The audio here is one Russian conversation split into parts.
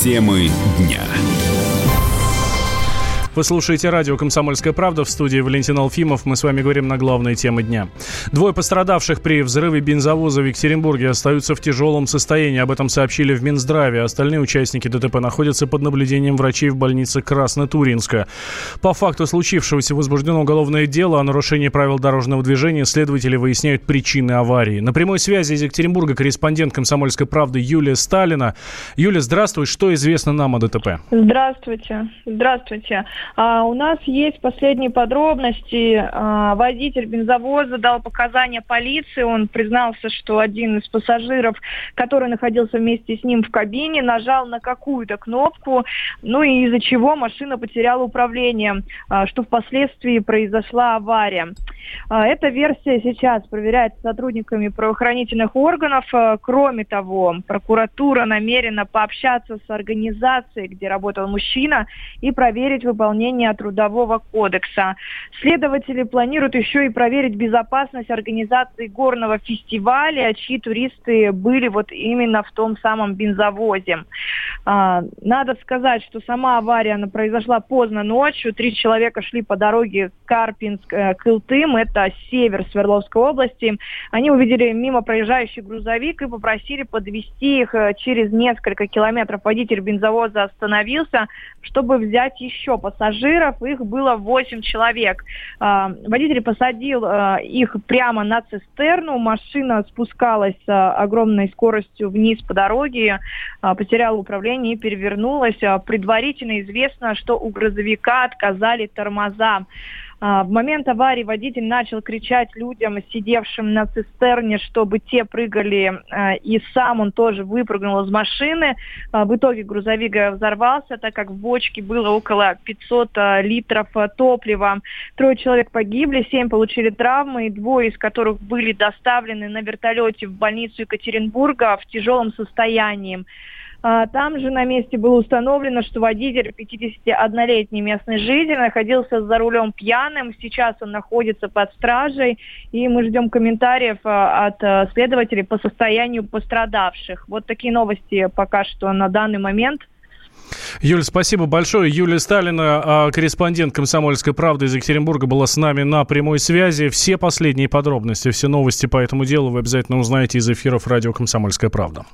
Темы дня. Вы слушаете радио «Комсомольская правда» в студии Валентин Алфимов. Мы с вами говорим на главные темы дня. Двое пострадавших при взрыве бензовоза в Екатеринбурге остаются в тяжелом состоянии. Об этом сообщили в Минздраве. Остальные участники ДТП находятся под наблюдением врачей в больнице Краснотуринска. По факту случившегося возбуждено уголовное дело о нарушении правил дорожного движения. Следователи выясняют причины аварии. На прямой связи из Екатеринбурга корреспондент «Комсомольской правды» Юлия Сталина. Юлия, здравствуй. Что известно нам о ДТП? Здравствуйте. Здравствуйте. А, у нас есть последние подробности. А, водитель бензовоза дал показания полиции. Он признался, что один из пассажиров, который находился вместе с ним в кабине, нажал на какую-то кнопку, ну и из-за чего машина потеряла управление, а, что впоследствии произошла авария. А, эта версия сейчас проверяется сотрудниками правоохранительных органов. А, кроме того, прокуратура намерена пообщаться с организацией, где работал мужчина, и проверить выполнение трудового кодекса. Следователи планируют еще и проверить безопасность организации горного фестиваля, чьи туристы были вот именно в том самом бензовозе. А, надо сказать, что сама авария она произошла поздно ночью. Три человека шли по дороге Карпинск-Кылтым это север Свердловской области. Они увидели мимо проезжающий грузовик и попросили подвести их э, через несколько километров. Водитель бензовоза остановился, чтобы взять еще пассажиров. Их было 8 человек. А, водитель посадил э, их прямо на цистерну. Машина спускалась с огромной скоростью вниз по дороге, а, потеряла управление и перевернулась. А, предварительно известно, что у грузовика отказали тормоза. А, в момент аварии водитель начал кричать людям, сидевшим на цистерне, чтобы те прыгали, а, и сам он тоже выпрыгнул из машины. А, в итоге грузовик взорвался, так как в бочке было около 500 литров топлива. Трое человек погибли, семь получили травмы, и двое из которых были доставлены на вертолете в больницу Екатеринбурга в тяжелом состоянии. А, там же на месте было установлено, что водитель, 51-летний местный житель, находился за рулем пьяным. Сейчас он находится под стражей. И мы ждем комментариев а, от а, следователей по состоянию пострадавших. Вот такие новости пока что на данный момент. Юля, спасибо большое. Юлия Сталина, корреспондент «Комсомольской правды» из Екатеринбурга, была с нами на прямой связи. Все последние подробности, все новости по этому делу вы обязательно узнаете из эфиров радио «Комсомольская правда».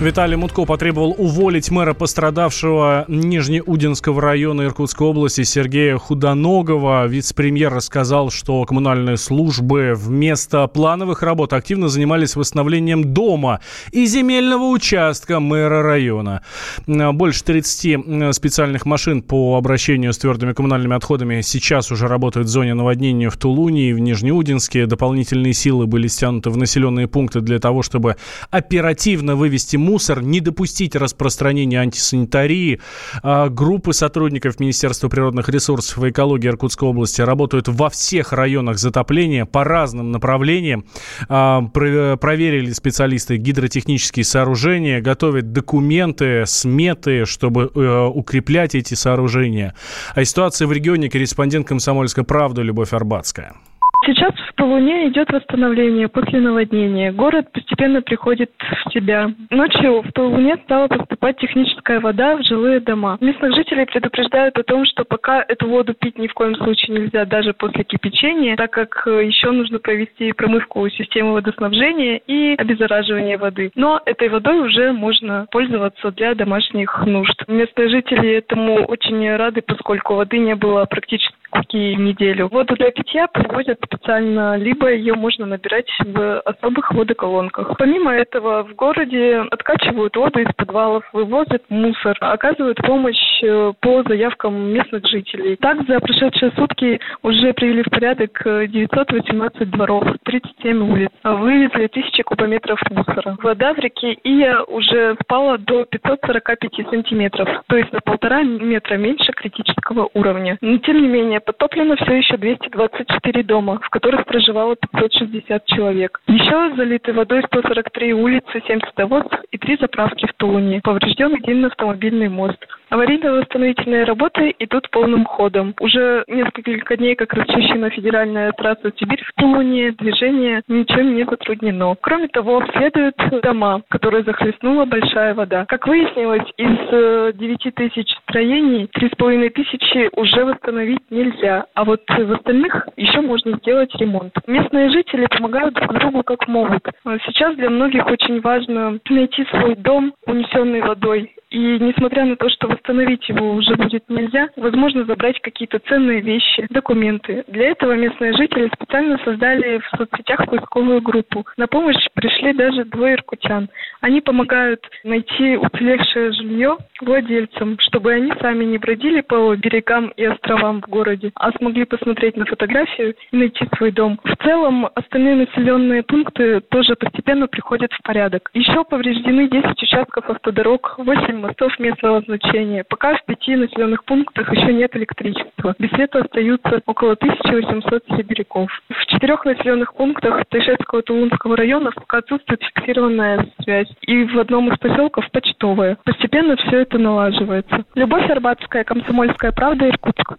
Виталий Мутко потребовал уволить мэра пострадавшего Нижнеудинского района Иркутской области Сергея Худоногова. Вице-премьер рассказал, что коммунальные службы вместо плановых работ активно занимались восстановлением дома и земельного участка мэра района. Больше 30 специальных машин по обращению с твердыми коммунальными отходами сейчас уже работают в зоне наводнения в Тулуне и в Нижнеудинске. Дополнительные силы были стянуты в населенные пункты для того, чтобы оперативно вывести мусор, не допустить распространения антисанитарии. А, группы сотрудников Министерства природных ресурсов и экологии Иркутской области работают во всех районах затопления по разным направлениям. А, проверили специалисты гидротехнические сооружения, готовят документы, сметы, чтобы э, укреплять эти сооружения. О ситуации в регионе корреспондент «Комсомольской правды» Любовь Арбатская. Сейчас в Луне идет восстановление после наводнения. Город постепенно приходит в себя. Ночью в Луне стала поступать техническая вода в жилые дома. Местных жителей предупреждают о том, что пока эту воду пить ни в коем случае нельзя, даже после кипячения, так как э, еще нужно провести промывку системы водоснабжения и обеззараживание воды. Но этой водой уже можно пользоваться для домашних нужд. Местные жители этому очень рады, поскольку воды не было практически неделю. Воду для питья привозят специально, либо ее можно набирать в особых водоколонках. Помимо этого, в городе откачивают воду из подвалов, вывозят мусор, оказывают помощь э, по заявкам местных жителей. Так, за прошедшие сутки уже привели в порядок 918 дворов, 37 улиц. Вывезли тысячи кубометров мусора. Вода в реке Ия уже спала до 545 сантиметров, то есть на полтора метра меньше критического уровня. Но, тем не менее, Подтоплено все еще 224 дома, в которых проживало 560 человек. Еще залиты водой 143 улицы, 7 садоводств и 3 заправки в Тулуне. Поврежден один автомобильный мост. Аварийно-восстановительные работы идут полным ходом. Уже несколько дней, как расчищена федеральная трасса Сибирь в Тулуне, движение ничем не затруднено. Кроме того, обследуют дома, которые захлестнула большая вода. Как выяснилось, из 9 э, тысяч строений 3,5 тысячи уже восстановить нельзя, а вот в остальных еще можно сделать ремонт. Местные жители помогают друг другу как могут. Сейчас для многих очень важно найти свой дом, унесенный водой, и несмотря на то, что восстановить его уже будет нельзя, возможно забрать какие-то ценные вещи, документы. Для этого местные жители специально создали в соцсетях поисковую группу. На помощь пришли даже двое иркутян. Они помогают найти уцелевшее жилье владельцам, чтобы они сами не бродили по берегам и островам в городе, а смогли посмотреть на фотографию и найти свой дом. В целом, остальные населенные пункты тоже постепенно приходят в порядок. Еще повреждены 10 участков автодорог, 8 мостов местного значения. Пока в пяти населенных пунктах еще нет электричества. Без света остаются около 1800 сибиряков. В четырех населенных пунктах Тайшетского Тулунского района пока отсутствует фиксированная связь. И в одном из поселков почтовая. Постепенно все это налаживается. Любовь Арбатская, Комсомольская правда, Иркутск.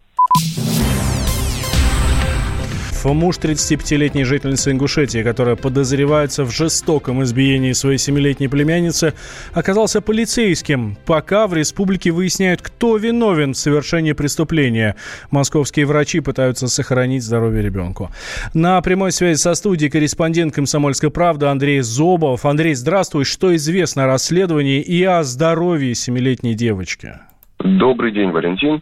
Муж 35-летней жительницы Ингушетии, которая подозревается в жестоком избиении своей семилетней племянницы, оказался полицейским. Пока в республике выясняют, кто виновен в совершении преступления. Московские врачи пытаются сохранить здоровье ребенку. На прямой связи со студией корреспондент «Комсомольской правды» Андрей Зобов. Андрей, здравствуй. Что известно о расследовании и о здоровье семилетней девочки? Добрый день, Валентин.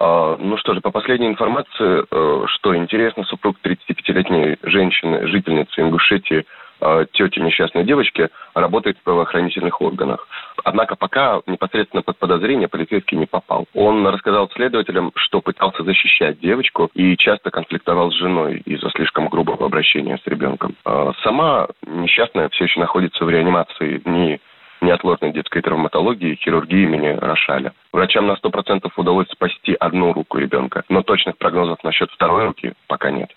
А, ну что же, по последней информации, э, что интересно, супруг 35-летней женщины, жительницы Ингушетии, э, тети несчастной девочки, работает в правоохранительных органах. Однако пока непосредственно под подозрение полицейский не попал. Он рассказал следователям, что пытался защищать девочку и часто конфликтовал с женой из-за слишком грубого обращения с ребенком. А сама несчастная все еще находится в реанимации не неотложной детской травматологии и хирургии имени Рошаля. Врачам на 100% удалось спасти одну руку ребенка, но точных прогнозов насчет второй руки пока нет.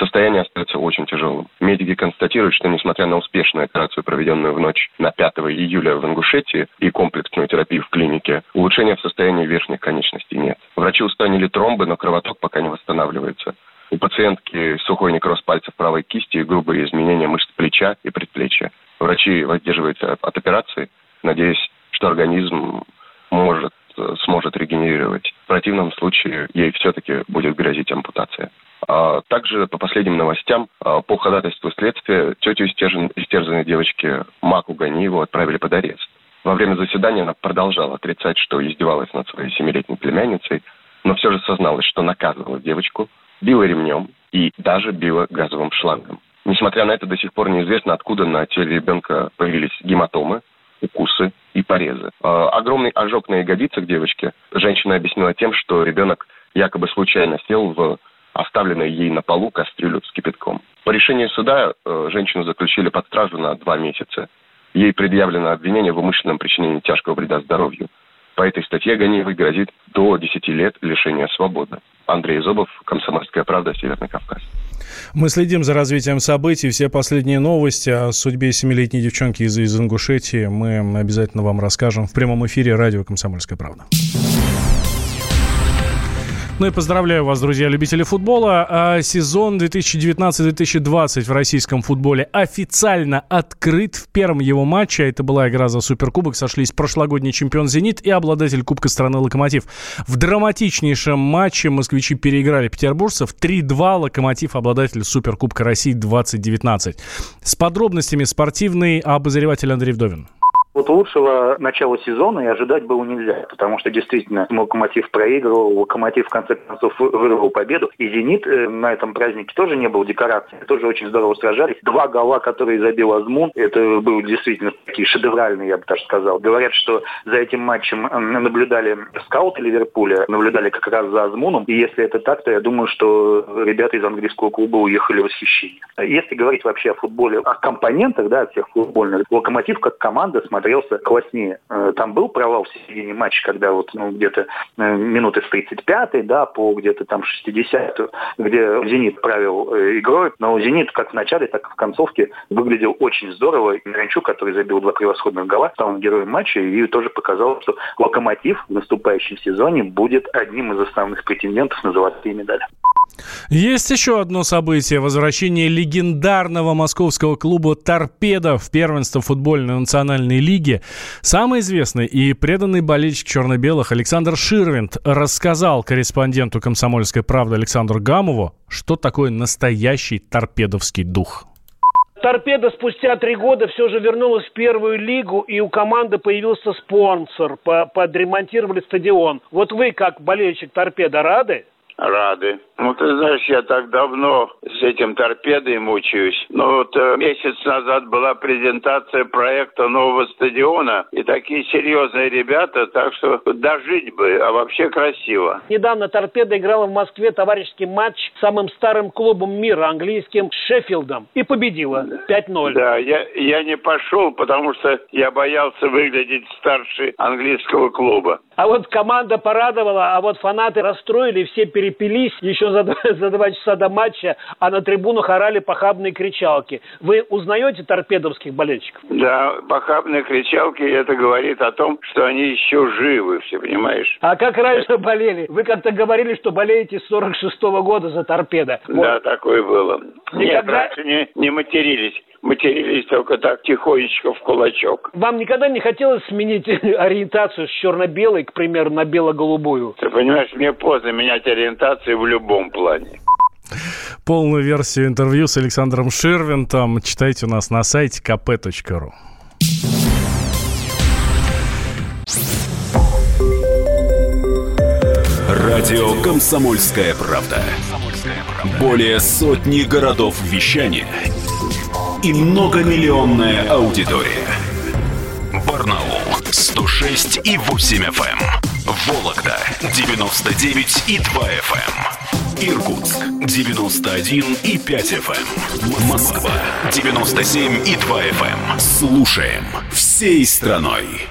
Состояние остается очень тяжелым. Медики констатируют, что несмотря на успешную операцию, проведенную в ночь на 5 июля в Ингушетии и комплексную терапию в клинике, улучшения в состоянии верхних конечностей нет. Врачи устранили тромбы, но кровоток пока не восстанавливается. У пациентки сухой некроз пальцев правой кисти и грубые изменения мышц плеча и предплечья врачи воздерживаются от операции, надеясь, что организм может, сможет регенерировать. В противном случае ей все-таки будет грозить ампутация. А также, по последним новостям, а, по ходатайству следствия, тетю истерзан, истерзанной девочки Маку Ганиеву отправили под арест. Во время заседания она продолжала отрицать, что издевалась над своей семилетней племянницей, но все же созналась, что наказывала девочку, била ремнем и даже била газовым шлангом. Несмотря на это, до сих пор неизвестно, откуда на теле ребенка появились гематомы, укусы и порезы. Э, огромный ожог на ягодицах девочки женщина объяснила тем, что ребенок якобы случайно сел в оставленную ей на полу кастрюлю с кипятком. По решению суда э, женщину заключили под стражу на два месяца. Ей предъявлено обвинение в умышленном причинении тяжкого вреда здоровью. По этой статье Ганиевой грозит до 10 лет лишения свободы. Андрей Зобов, «Комсомольская правда», Северный Кавказ. Мы следим за развитием событий. Все последние новости о судьбе семилетней девчонки из, из Ингушетии мы обязательно вам расскажем в прямом эфире радио «Комсомольская правда». Ну и поздравляю вас, друзья, любители футбола. А, сезон 2019-2020 в российском футболе официально открыт. В первом его матче, это была игра за Суперкубок, сошлись прошлогодний чемпион «Зенит» и обладатель Кубка страны «Локомотив». В драматичнейшем матче москвичи переиграли петербуржцев 3-2. «Локомотив» обладатель Суперкубка России 2019. С подробностями спортивный обозреватель Андрей Вдовин. Вот лучшего начала сезона и ожидать было нельзя, потому что действительно Локомотив проигрывал, Локомотив в конце концов вырвал победу, и Зенит э, на этом празднике тоже не был декорацией, тоже очень здорово сражались. Два гола, которые забил Азмун, это были действительно такие шедевральные, я бы даже сказал. Говорят, что за этим матчем наблюдали скауты Ливерпуля, наблюдали как раз за Азмуном, и если это так, то я думаю, что ребята из английского клуба уехали в восхищение. Если говорить вообще о футболе, о компонентах, да, всех футбольных, Локомотив как команда, смотрите, смотрелся класснее. Э, там был провал в середине матча, когда вот ну, где-то э, минуты с 35-й, да, по где-то там 60-ю, где «Зенит» правил э, игрой, но «Зенит» как в начале, так и в концовке выглядел очень здорово. И Миранчук, который забил два превосходных гола, стал героем матча и тоже показал, что «Локомотив» в наступающем сезоне будет одним из основных претендентов на золотые медали. Есть еще одно событие. Возвращение легендарного московского клуба «Торпедо» в первенство футбольной национальной лиги. Самый известный и преданный болельщик черно-белых Александр Ширвинд рассказал корреспонденту «Комсомольской правды» Александру Гамову, что такое настоящий торпедовский дух. Торпеда спустя три года все же вернулась в первую лигу, и у команды появился спонсор. Подремонтировали стадион. Вот вы, как болельщик Торпеда, рады? Рады. Ну, ты знаешь, я так давно с этим торпедой мучаюсь. Но вот э, месяц назад была презентация проекта нового стадиона, и такие серьезные ребята, так что дожить бы, а вообще красиво. Недавно торпеда играла в Москве товарищеский матч с самым старым клубом мира, английским Шеффилдом, и победила 5-0. Да, я, я не пошел, потому что я боялся выглядеть старше английского клуба. А вот команда порадовала, а вот фанаты расстроили, все перепились еще за, за два часа до матча, а на трибунах орали похабные кричалки. Вы узнаете торпедовских болельщиков? Да, похабные кричалки, это говорит о том, что они еще живы, все понимаешь? А как раньше болели? Вы как-то говорили, что болеете с 46 -го года за торпедо. Да, вот. такое было. Никогда... Нет, раньше не, не матерились матерились только так тихонечко в кулачок. Вам никогда не хотелось сменить ориентацию с черно-белой, к примеру, на бело-голубую? Ты понимаешь, мне поздно менять ориентацию в любом плане. Полную версию интервью с Александром Ширвинтом читайте у нас на сайте kp.ru. Радио «Комсомольская правда». Более сотни городов вещания – и многомиллионная аудитория. Барнаул 106 и 8 FM. Эм. Вологда 99 и 2 FM. Эм. Иркутск 91 и 5 FM. Эм. Москва 97 и 2 FM. Слушаем всей страной.